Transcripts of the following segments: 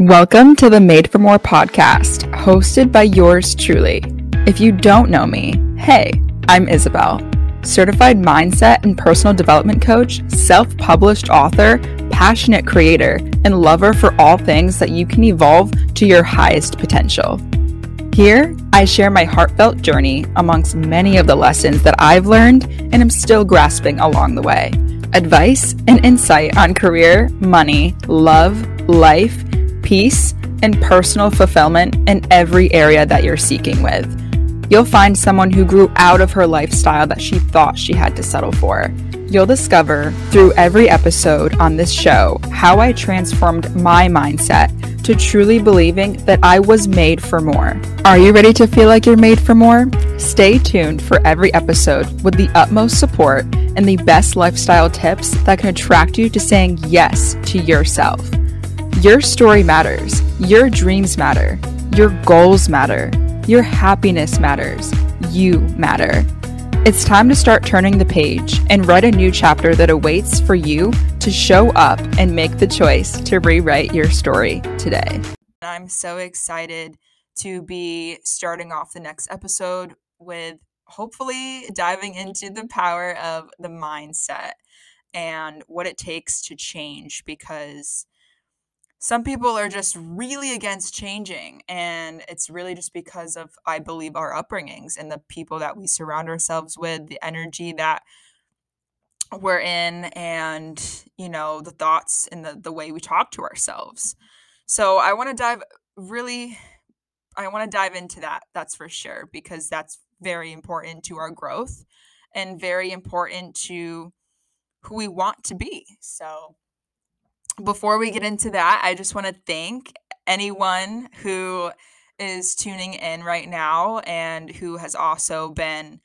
Welcome to the Made for More podcast, hosted by yours truly. If you don't know me, hey, I'm Isabel, certified mindset and personal development coach, self published author, passionate creator, and lover for all things that you can evolve to your highest potential. Here, I share my heartfelt journey amongst many of the lessons that I've learned and am still grasping along the way. Advice and insight on career, money, love, life, peace, and personal fulfillment in every area that you're seeking with. You'll find someone who grew out of her lifestyle that she thought she had to settle for. You'll discover through every episode on this show how I transformed my mindset to truly believing that I was made for more. Are you ready to feel like you're made for more? Stay tuned for every episode with the utmost support and the best lifestyle tips that can attract you to saying yes to yourself. Your story matters. Your dreams matter. Your goals matter. Your happiness matters. You matter. It's time to start turning the page and write a new chapter that awaits for you to show up and make the choice to rewrite your story today. I'm so excited to be starting off the next episode with hopefully diving into the power of the mindset and what it takes to change because some people are just really against changing and it's really just because of i believe our upbringings and the people that we surround ourselves with the energy that we're in and you know the thoughts and the, the way we talk to ourselves. So i want to dive really i want to dive into that that's for sure because that's very important to our growth and very important to who we want to be so before we get into that, I just want to thank anyone who is tuning in right now and who has also been,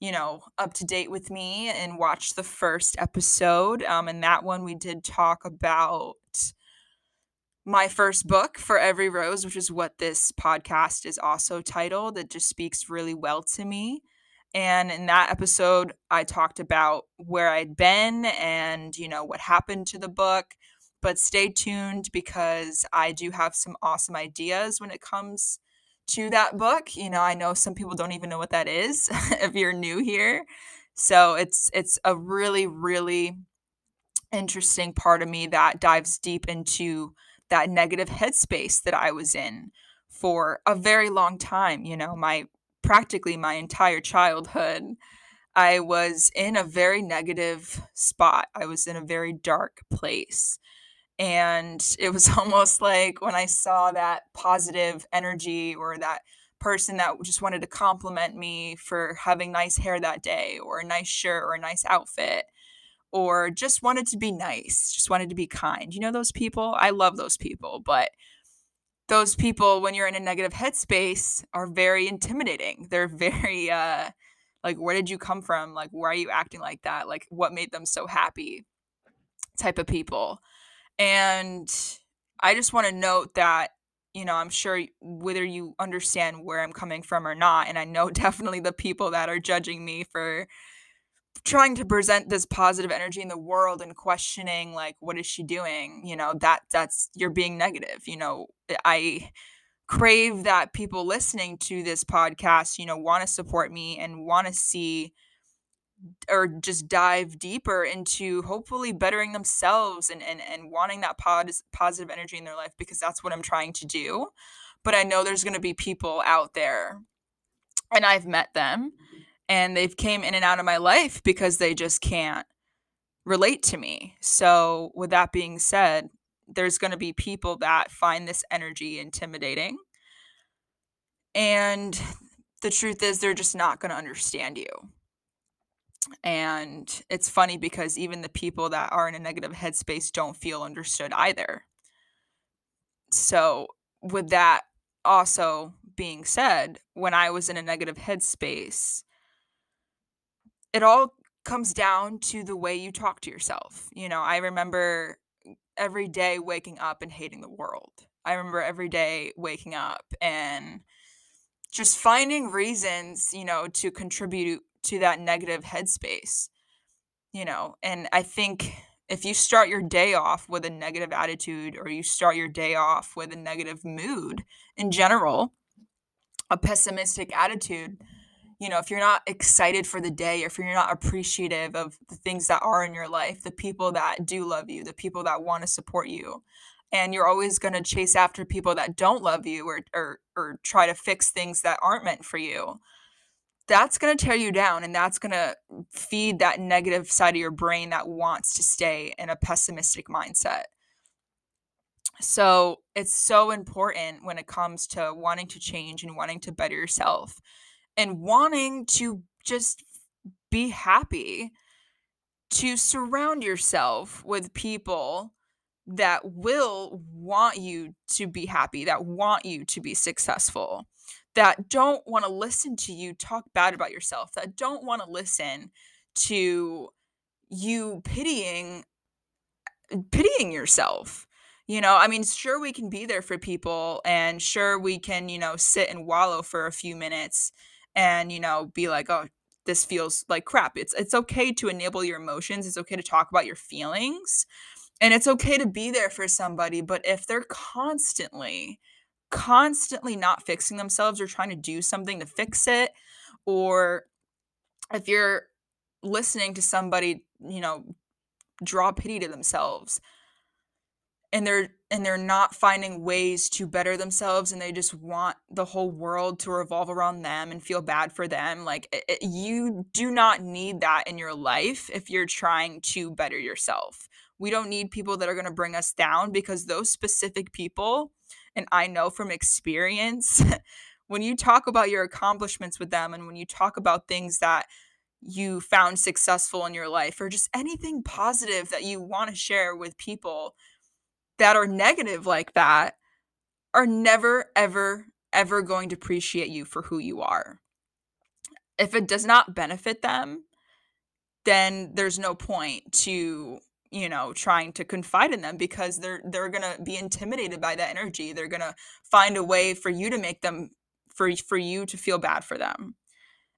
you know, up to date with me and watched the first episode. Um, and that one we did talk about my first book, For Every Rose, which is what this podcast is also titled. It just speaks really well to me. And in that episode, I talked about where I'd been and, you know, what happened to the book but stay tuned because I do have some awesome ideas when it comes to that book. You know, I know some people don't even know what that is if you're new here. So it's it's a really really interesting part of me that dives deep into that negative headspace that I was in for a very long time, you know, my practically my entire childhood. I was in a very negative spot. I was in a very dark place and it was almost like when i saw that positive energy or that person that just wanted to compliment me for having nice hair that day or a nice shirt or a nice outfit or just wanted to be nice just wanted to be kind. You know those people? I love those people but those people when you're in a negative headspace are very intimidating. They're very uh like where did you come from? Like why are you acting like that? Like what made them so happy? type of people and I just want to note that, you know, I'm sure whether you understand where I'm coming from or not, and I know definitely the people that are judging me for trying to present this positive energy in the world and questioning like what is she doing? You know that that's you're being negative you know? I crave that people listening to this podcast you know want to support me and want to see or just dive deeper into hopefully bettering themselves and and, and wanting that pos- positive energy in their life because that's what I'm trying to do. But I know there's going to be people out there and I've met them and they've came in and out of my life because they just can't relate to me. So with that being said, there's going to be people that find this energy intimidating. And the truth is they're just not going to understand you and it's funny because even the people that are in a negative headspace don't feel understood either. So, with that also being said, when I was in a negative headspace, it all comes down to the way you talk to yourself. You know, I remember every day waking up and hating the world. I remember every day waking up and just finding reasons, you know, to contribute to that negative headspace you know and i think if you start your day off with a negative attitude or you start your day off with a negative mood in general, a pessimistic attitude, you know, if you're not excited for the day, if you're not appreciative of the things that are in your life, the people that do love you, the people that want to support you, and you're always going to chase after people that don't love you or, or or try to fix things that aren't meant for you that's going to tear you down and that's going to feed that negative side of your brain that wants to stay in a pessimistic mindset. So, it's so important when it comes to wanting to change and wanting to better yourself and wanting to just be happy to surround yourself with people that will want you to be happy, that want you to be successful that don't want to listen to you talk bad about yourself, that don't want to listen to you pitying uh, pitying yourself. You know, I mean, sure we can be there for people and sure we can, you know, sit and wallow for a few minutes and, you know, be like, "Oh, this feels like crap." It's it's okay to enable your emotions. It's okay to talk about your feelings. And it's okay to be there for somebody, but if they're constantly constantly not fixing themselves or trying to do something to fix it or if you're listening to somebody you know draw pity to themselves and they're and they're not finding ways to better themselves and they just want the whole world to revolve around them and feel bad for them like it, it, you do not need that in your life if you're trying to better yourself. We don't need people that are going to bring us down because those specific people and I know from experience when you talk about your accomplishments with them and when you talk about things that you found successful in your life or just anything positive that you want to share with people that are negative like that are never ever ever going to appreciate you for who you are. If it does not benefit them, then there's no point to you know trying to confide in them because they're they're going to be intimidated by that energy. They're going to find a way for you to make them for for you to feel bad for them.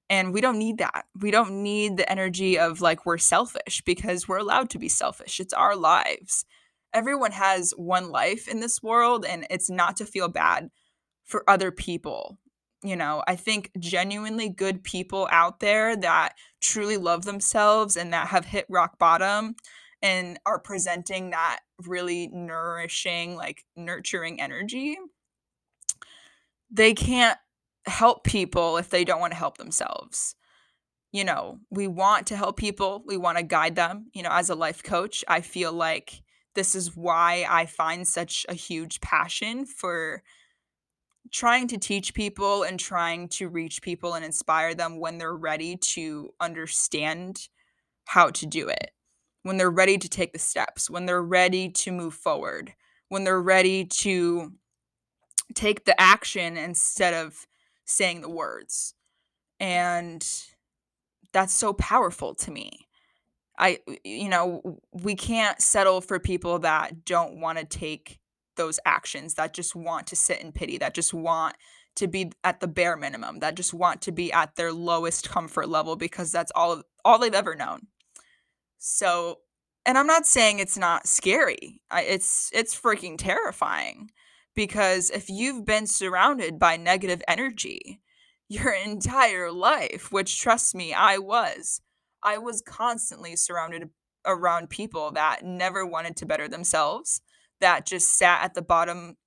And we don't need that. We don't need the energy of like we're selfish because we're allowed to be selfish. It's our lives. Everyone has one life in this world and it's not to feel bad for other people. You know i think genuinely good people out there that truly love themselves and that have hit rock bottom and are presenting that really nourishing, like nurturing energy, they can't help people if they don't want to help themselves. You know, we want to help people, we want to guide them. You know, as a life coach, I feel like this is why I find such a huge passion for trying to teach people and trying to reach people and inspire them when they're ready to understand how to do it when they're ready to take the steps, when they're ready to move forward, when they're ready to take the action instead of saying the words. And that's so powerful to me. I, you know, we can't settle for people that don't want to take those actions, that just want to sit in pity, that just want to be at the bare minimum, that just want to be at their lowest comfort level because that's all all they've ever known. So, and I'm not saying it's not scary. It's it's freaking terrifying because if you've been surrounded by negative energy your entire life, which trust me, I was. I was constantly surrounded around people that never wanted to better themselves, that just sat at the bottom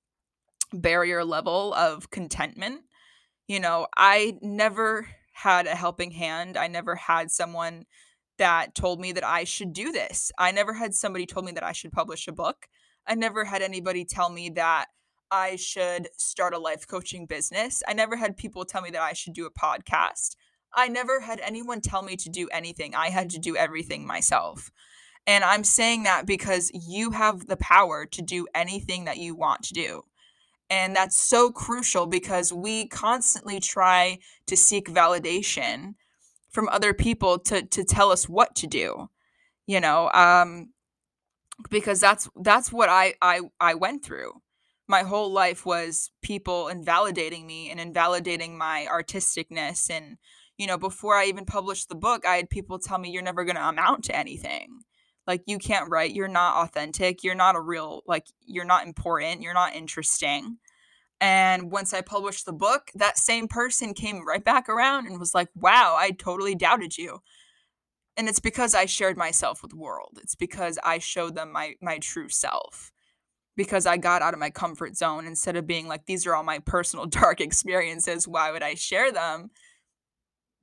barrier level of contentment. You know, I never had a helping hand. I never had someone that told me that I should do this. I never had somebody told me that I should publish a book. I never had anybody tell me that I should start a life coaching business. I never had people tell me that I should do a podcast. I never had anyone tell me to do anything. I had to do everything myself. And I'm saying that because you have the power to do anything that you want to do. And that's so crucial because we constantly try to seek validation from other people to to tell us what to do you know um because that's that's what I I I went through. My whole life was people invalidating me and invalidating my artisticness and you know before I even published the book I had people tell me you're never going to amount to anything. Like you can't write, you're not authentic, you're not a real like you're not important, you're not interesting. And once I published the book, that same person came right back around and was like, "Wow, I totally doubted you." And it's because I shared myself with the world. It's because I showed them my my true self. Because I got out of my comfort zone instead of being like these are all my personal dark experiences, why would I share them?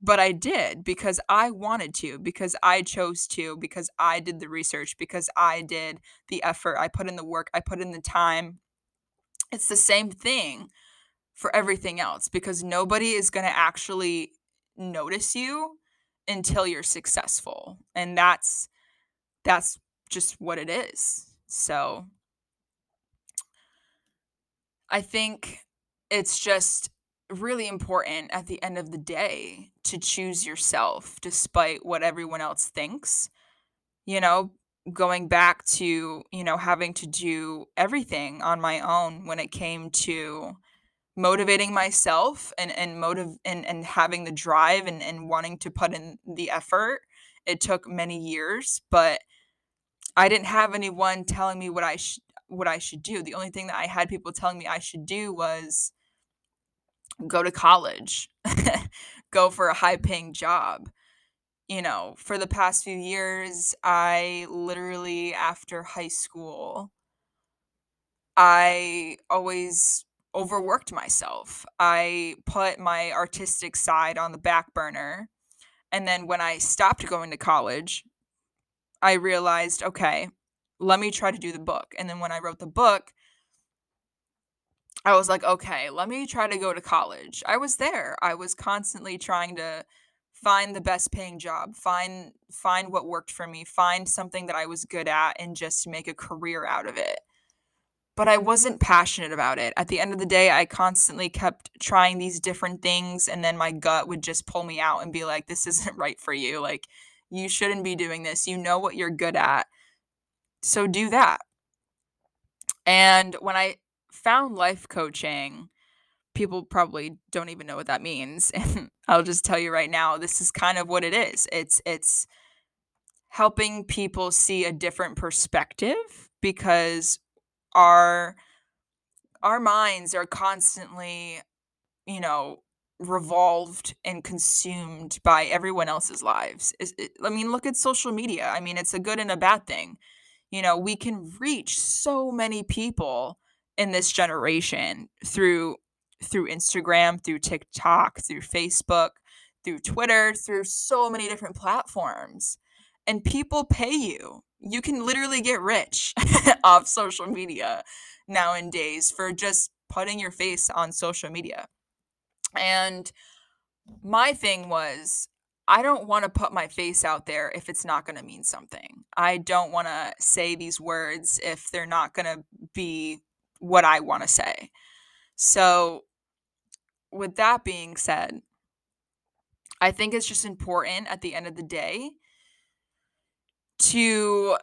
But I did because I wanted to, because I chose to, because I did the research, because I did the effort, I put in the work, I put in the time. It's the same thing for everything else because nobody is going to actually notice you until you're successful and that's that's just what it is so i think it's just really important at the end of the day to choose yourself despite what everyone else thinks you know going back to you know having to do everything on my own when it came to motivating myself and and motive and, and having the drive and, and wanting to put in the effort it took many years but i didn't have anyone telling me what i should what i should do. The only thing that i had people telling me i should do was go to college go for a high paying job you know for the past few years i literally after high school i always overworked myself. I put my artistic side on the back burner. And then when I stopped going to college, I realized, okay, let me try to do the book. And then when I wrote the book, I was like, okay, let me try to go to college. I was there. I was constantly trying to find the best paying job, find find what worked for me, find something that I was good at and just make a career out of it but I wasn't passionate about it. At the end of the day, I constantly kept trying these different things, and then my gut would just pull me out and be like, this isn't right for you. Like, you shouldn't be doing this. You know what you're good at. So do that. And when I found life coaching, people probably don't even know what that means. And I'll just tell you right now, this is kind of what it is. It's, it's, helping people see a different perspective because our our minds are constantly you know revolved and consumed by everyone else's lives i mean look at social media i mean it's a good and a bad thing you know we can reach so many people in this generation through through instagram through tiktok through facebook through twitter through so many different platforms and people pay you you can literally get rich off social media nowadays for just putting your face on social media. And my thing was, I don't want to put my face out there if it's not going to mean something. I don't want to say these words if they're not going to be what I want to say. So, with that being said, I think it's just important at the end of the day to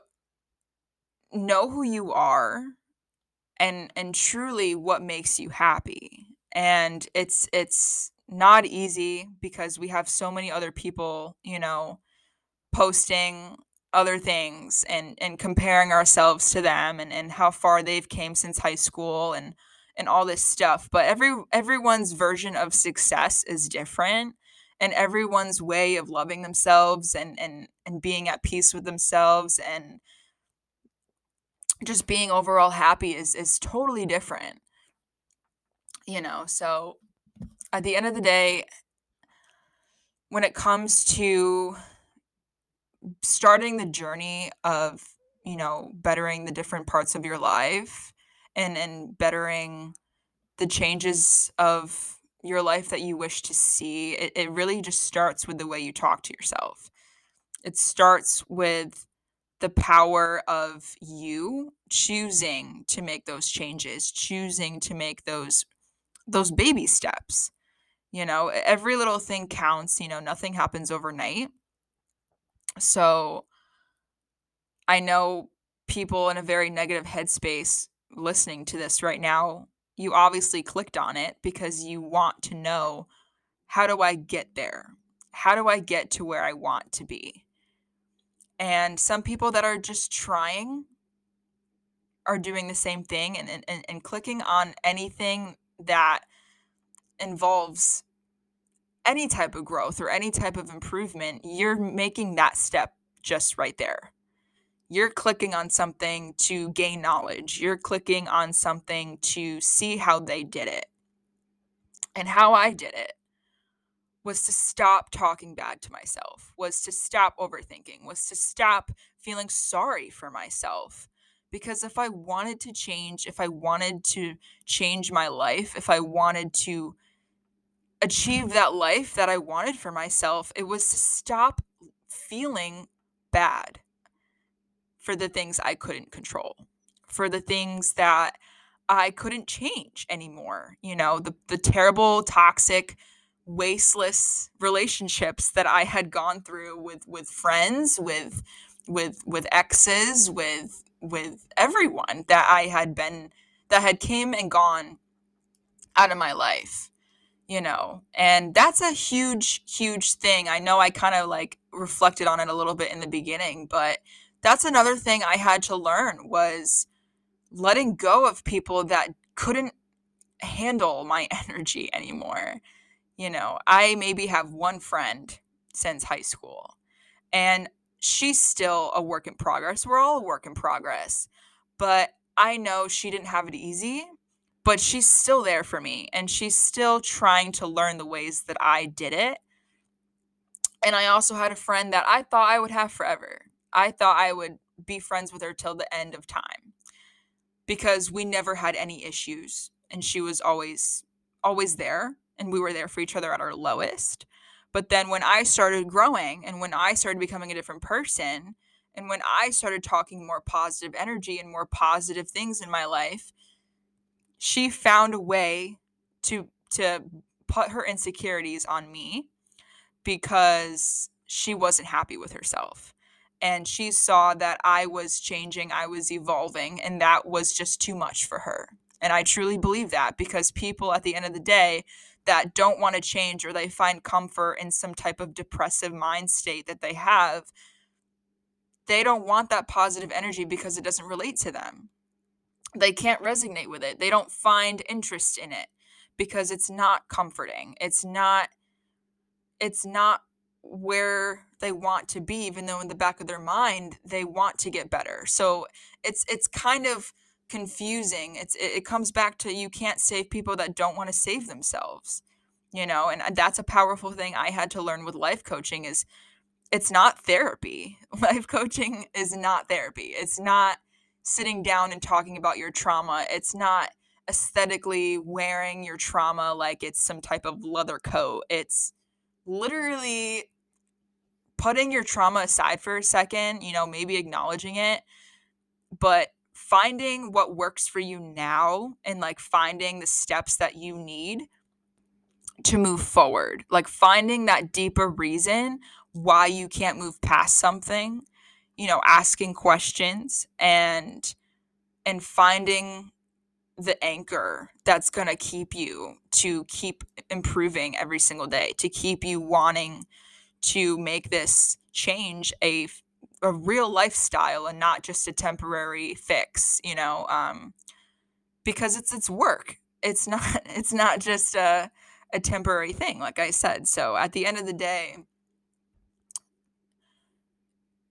know who you are and and truly what makes you happy. And it's it's not easy because we have so many other people you know posting other things and and comparing ourselves to them and and how far they've came since high school and and all this stuff but every everyone's version of success is different and everyone's way of loving themselves and and and being at peace with themselves and just being overall happy is is totally different you know? So at the end of the day when it comes to starting the journey of you know bettering the different parts of your life and and bettering the changes of your life that you wish to see, it, it really just starts with the way you talk to yourself. It starts with the power of you choosing to make those changes, choosing to make those those baby steps. You know, every little thing counts, you know, nothing happens overnight. So I know people in a very negative headspace listening to this right now you obviously clicked on it because you want to know how do I get there? How do I get to where I want to be? And some people that are just trying are doing the same thing and, and, and clicking on anything that involves any type of growth or any type of improvement, you're making that step just right there. You're clicking on something to gain knowledge. You're clicking on something to see how they did it. And how I did it was to stop talking bad to myself, was to stop overthinking, was to stop feeling sorry for myself. Because if I wanted to change, if I wanted to change my life, if I wanted to achieve that life that I wanted for myself, it was to stop feeling bad for the things I couldn't control, for the things that I couldn't change anymore. You know, the, the terrible, toxic, wasteless relationships that I had gone through with with friends, with with with exes, with with everyone that I had been that had came and gone out of my life you know and that's a huge huge thing i know i kind of like reflected on it a little bit in the beginning but that's another thing i had to learn was letting go of people that couldn't handle my energy anymore you know i maybe have one friend since high school and she's still a work in progress we're all work in progress but i know she didn't have it easy but she's still there for me and she's still trying to learn the ways that I did it. And I also had a friend that I thought I would have forever. I thought I would be friends with her till the end of time because we never had any issues and she was always always there and we were there for each other at our lowest. But then when I started growing and when I started becoming a different person and when I started talking more positive energy and more positive things in my life, she found a way to to put her insecurities on me because she wasn't happy with herself and she saw that I was changing, I was evolving, and that was just too much for her. And I truly believe that because people at the end of the day that don't want to change or they find comfort in some type of depressive mind state that they have, they don't want that positive energy because it doesn't relate to them they can't resonate with it. They don't find interest in it because it's not comforting. It's not it's not where they want to be even though in the back of their mind they want to get better. So it's it's kind of confusing. It's it, it comes back to you can't save people that don't want to save themselves. You know, and uh, that's a powerful thing I had to learn with life coaching is it's not therapy. Life coaching is not therapy. It's not sitting down and talking about your trauma. It's not aesthetically wearing your trauma like it's some type of leather coat. It's literally putting your trauma aside for a second, you know, maybe acknowledging it, but finding what works for you now and like finding the steps that you need to move forward. Like finding that deeper reason why you can't move past something you know asking questions and and finding the anchor that's going to keep you to keep improving every single day to keep you wanting to make this change a a real lifestyle and not just a temporary fix you know um because it's it's work. It's not it's not just a a temporary thing like i said. So at the end of the day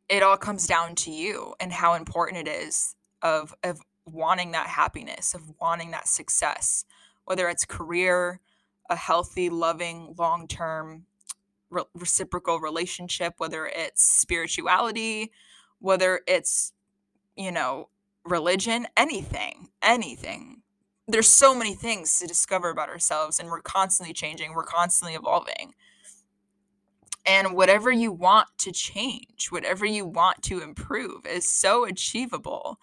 it all comes down to you and how important it is of of wanting that happiness, of wanting that success, whether it's career, a healthy, loving, long-term re- reciprocal relationship, whether it's spirituality, whether it's you know, religion, anything, anything. There's so many things to discover about ourselves and we're constantly changing, we're constantly evolving. And whatever you want to change, whatever you want to improve is so achievable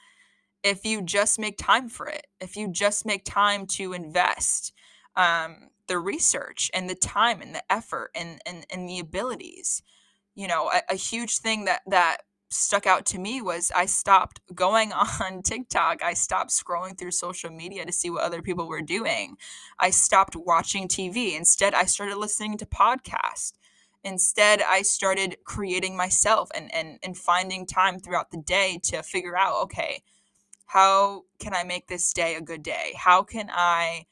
if you just make time for it, if you just make time to invest um, the research and the time and the effort and, and, and the abilities. You know, a, a huge thing that, that stuck out to me was I stopped going on TikTok. I stopped scrolling through social media to see what other people were doing. I stopped watching TV. Instead, I started listening to podcasts Instead, I started creating myself and, and, and finding time throughout the day to figure out okay, how can I make this day a good day? How can I,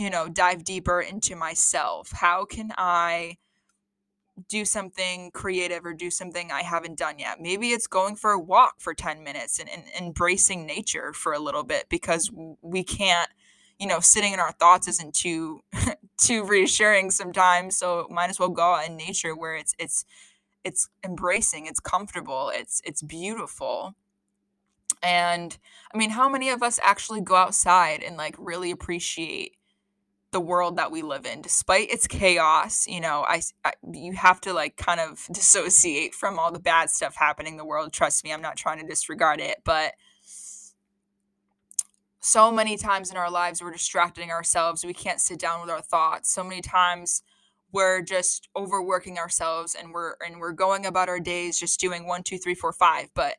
you know, dive deeper into myself? How can I do something creative or do something I haven't done yet? Maybe it's going for a walk for 10 minutes and, and embracing nature for a little bit because we can't you know, sitting in our thoughts isn't too too reassuring sometimes. So might as well go out in nature where it's it's it's embracing, it's comfortable, it's it's beautiful. And I mean, how many of us actually go outside and like really appreciate the world that we live in despite its chaos you know I, I, you have to like kind of dissociate from all the bad stuff happening in the world trust me i'm not trying to disregard it but so many times in our lives we're distracting ourselves we can't sit down with our thoughts so many times we're just overworking ourselves and we're and we're going about our days just doing one two three four five but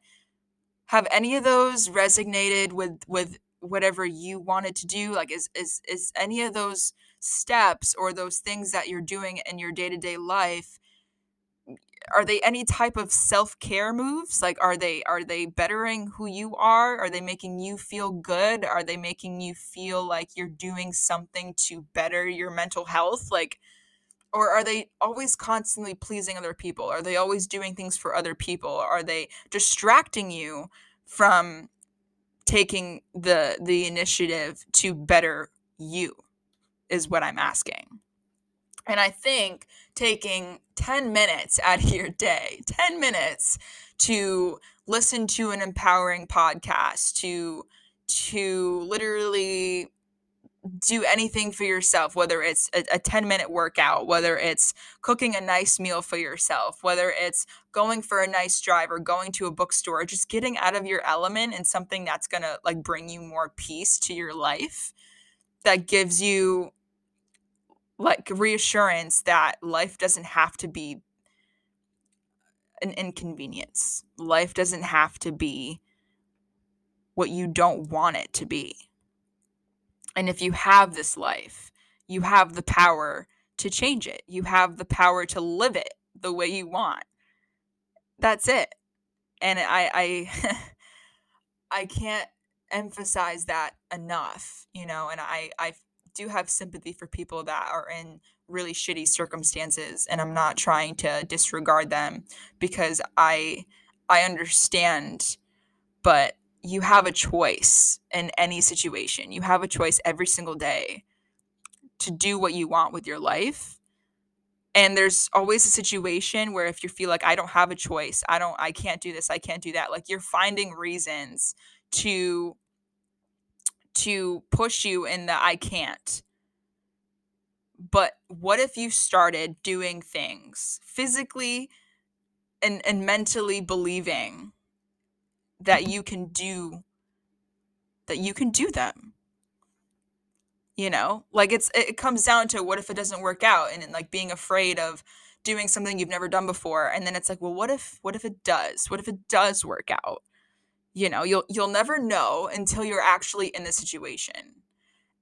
have any of those resonated with with whatever you wanted to do like is is is any of those steps or those things that you're doing in your day-to-day life are they any type of self-care moves? Like are they are they bettering who you are? Are they making you feel good? Are they making you feel like you're doing something to better your mental health? Like or are they always constantly pleasing other people? Are they always doing things for other people? Are they distracting you from taking the the initiative to better you is what i'm asking. And I think taking 10 minutes out of your day, 10 minutes to listen to an empowering podcast, to to literally do anything for yourself, whether it's a, a 10 minute workout, whether it's cooking a nice meal for yourself, whether it's going for a nice drive or going to a bookstore, just getting out of your element and something that's going to like bring you more peace to your life that gives you like reassurance that life doesn't have to be an inconvenience. Life doesn't have to be what you don't want it to be. And if you have this life, you have the power to change it. You have the power to live it the way you want. That's it. And I I I can't emphasize that enough, you know, and I I do have sympathy for people that are in really shitty circumstances and I'm not trying to disregard them because I I understand but you have a choice in any situation. You have a choice every single day to do what you want with your life. And there's always a situation where if you feel like I don't have a choice, I don't I can't do this, I can't do that, like you're finding reasons to to push you in the I can't. But what if you started doing things physically and, and mentally believing that you can do that you can do them? You know, like it's it comes down to what if it doesn't work out and like being afraid of doing something you've never done before and then it's like well what if what if it does? What if it does work out? You know you'll you'll never know until you're actually in the situation.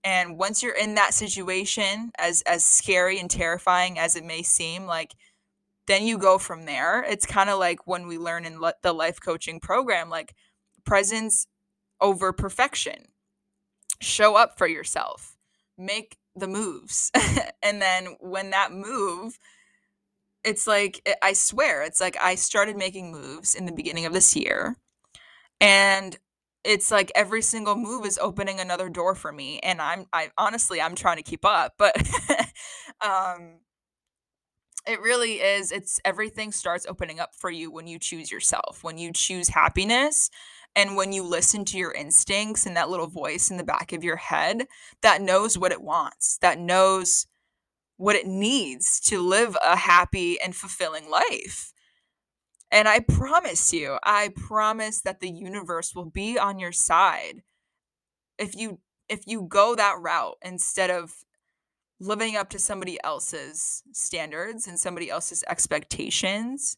And once you're in that situation as as scary and terrifying as it may seem like then you go from there. It's kind of like when we learn in le- the life coaching program like presence over perfection. Show up for yourself. Make the moves. And then when that move it's like i swear it's like i started making moves in the beginning of this year and it's like every single move is opening another door for me and i'm i honestly i'm trying to keep up but um it really is it's everything starts opening up for you when you choose yourself when you choose happiness and when you listen to your instincts and that little voice in the back of your head that knows what it wants that knows what it needs to live a happy and fulfilling life. And I promise you, I promise that the universe will be on your side if you if you go that route instead of living up to somebody else's standards and somebody else's expectations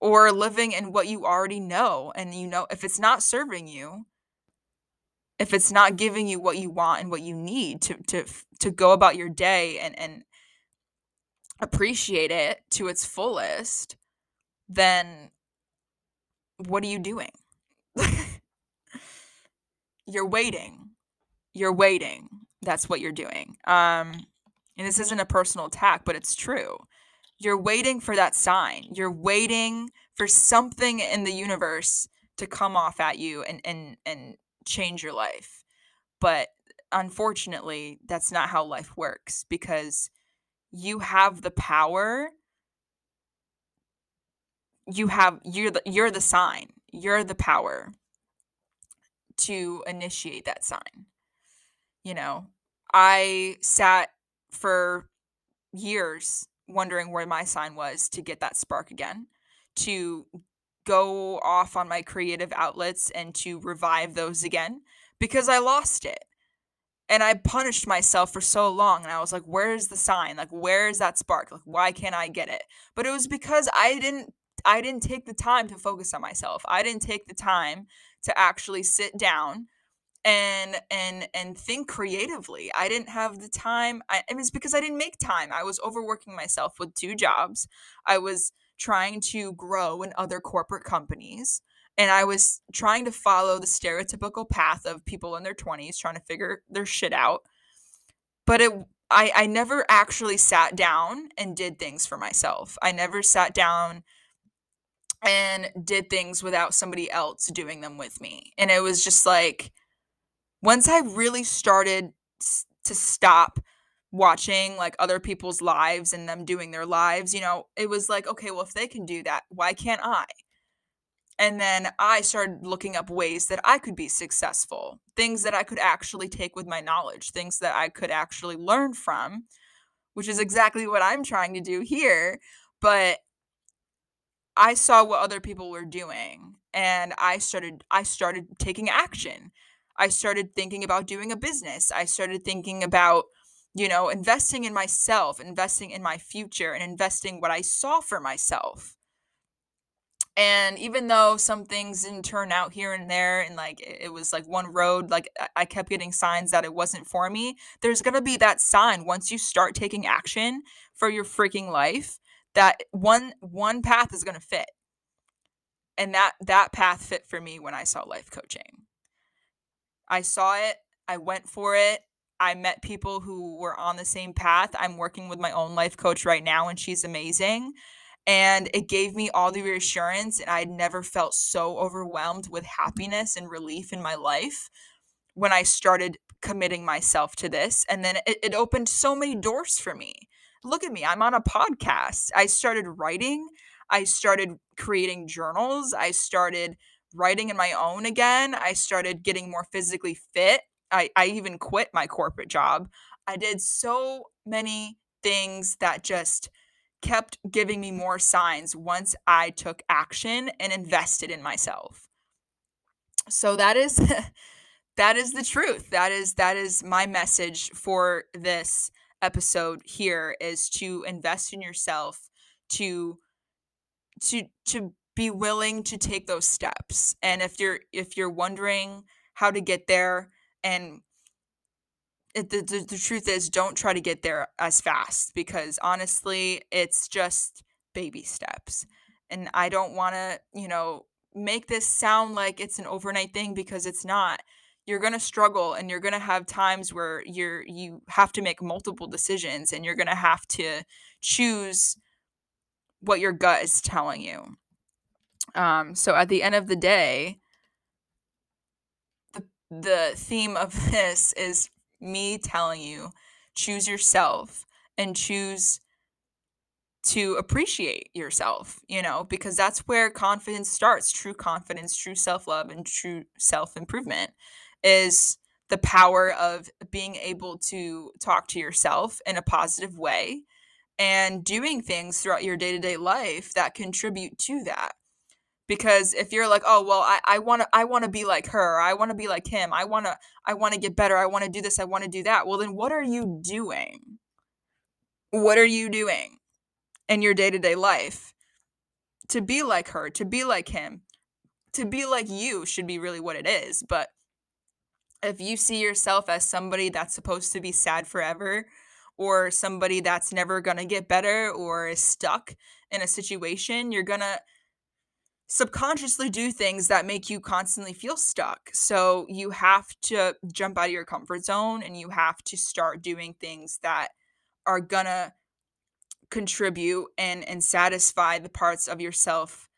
or living in what you already know and you know if it's not serving you if it's not giving you what you want and what you need to to to go about your day and and appreciate it to its fullest, then what are you doing? you're waiting. You're waiting. That's what you're doing. Um and this isn't a personal attack, but it's true. You're waiting for that sign. You're waiting for something in the universe to come off at you and and and change your life. But unfortunately, that's not how life works because you have the power you have you're the you're the sign. You're the power to initiate that sign. You know, I sat for years wondering where my sign was to get that spark again, to go off on my creative outlets and to revive those again because I lost it. And I punished myself for so long and I was like, where's the sign? Like where's that spark? Like why can't I get it? But it was because I didn't I didn't take the time to focus on myself. I didn't take the time to actually sit down and and and think creatively. I didn't have the time. I, it was because I didn't make time. I was overworking myself with two jobs. I was trying to grow in other corporate companies and I was trying to follow the stereotypical path of people in their 20s trying to figure their shit out. But it I I never actually sat down and did things for myself. I never sat down and did things without somebody else doing them with me. And it was just like once I really started to stop watching like other people's lives and them doing their lives, you know, it was like, okay, well, if they can do that, why can't I? And then I started looking up ways that I could be successful, things that I could actually take with my knowledge, things that I could actually learn from, which is exactly what I'm trying to do here. But I saw what other people were doing and I started I started taking action. I started thinking about doing a business. I started thinking about, you know, investing in myself, investing in my future, and investing what I saw for myself. And even though some things didn't turn out here and there, and like it was like one road, like I kept getting signs that it wasn't for me, there's gonna be that sign once you start taking action for your freaking life that one one path is gonna fit. And that that path fit for me when I saw life coaching. I saw it, I went for it. I met people who were on the same path. I'm working with my own life coach right now, and she's amazing. And it gave me all the reassurance, and I'd never felt so overwhelmed with happiness and relief in my life when I started committing myself to this. And then it, it opened so many doors for me. Look at me, I'm on a podcast. I started writing, I started creating journals, I started writing in my own again. I started getting more physically fit. I, I even quit my corporate job. I did so many things that just kept giving me more signs once I took action and invested in myself. So that is that is the truth. That is that is my message for this episode here is to invest in yourself to to to be willing to take those steps. And if you're if you're wondering how to get there and it, the, the, the truth is don't try to get there as fast because honestly it's just baby steps. And i don't want to you know make this sound like it's an overnight thing because it's not. You're going to struggle and you're going to have times where you're you have to make multiple decisions and you're going to have to choose what your gut is telling you um, so at the end of the day, the the theme of this is me telling you choose yourself and choose to appreciate yourself, you know, because that's where confidence starts. True confidence, true self-love and true self-improvement is the power of being able to talk to yourself in a positive way and doing things throughout your day-to-day life that contribute to that because if you're like oh well i i want to i want to be like her i want to be like him i want to i want to get better i want to do this i want to do that well then what are you doing? What are you doing in your day-to-day life to be like her to be like him? To be like you should be really what it is but if you see yourself as somebody that's supposed to be sad forever or somebody that's never going to get better or is stuck in a situation, you're going to subconsciously do things that make you constantly feel stuck. So you have to jump out of your comfort zone and you have to start doing things that are to contribute and and satisfy the parts of yourself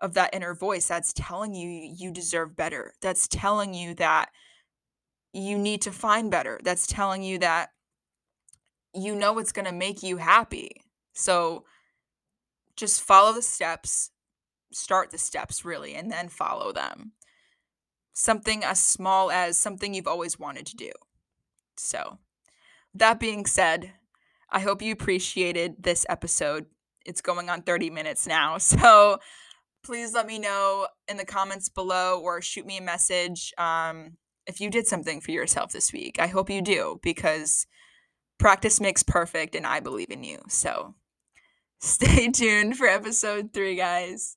of that inner voice that's telling you you deserve better. That's telling you that you need to find better. That's telling you that you know it's going to make you happy. So just follow the steps, start the steps really, and then follow them. Something as small as something you've always wanted to do. So, that being said, I hope you appreciated this episode. It's going on 30 minutes now. So, please let me know in the comments below or shoot me a message um, if you did something for yourself this week. I hope you do because practice makes perfect and I believe in you. So stay tuned for episode three, guys.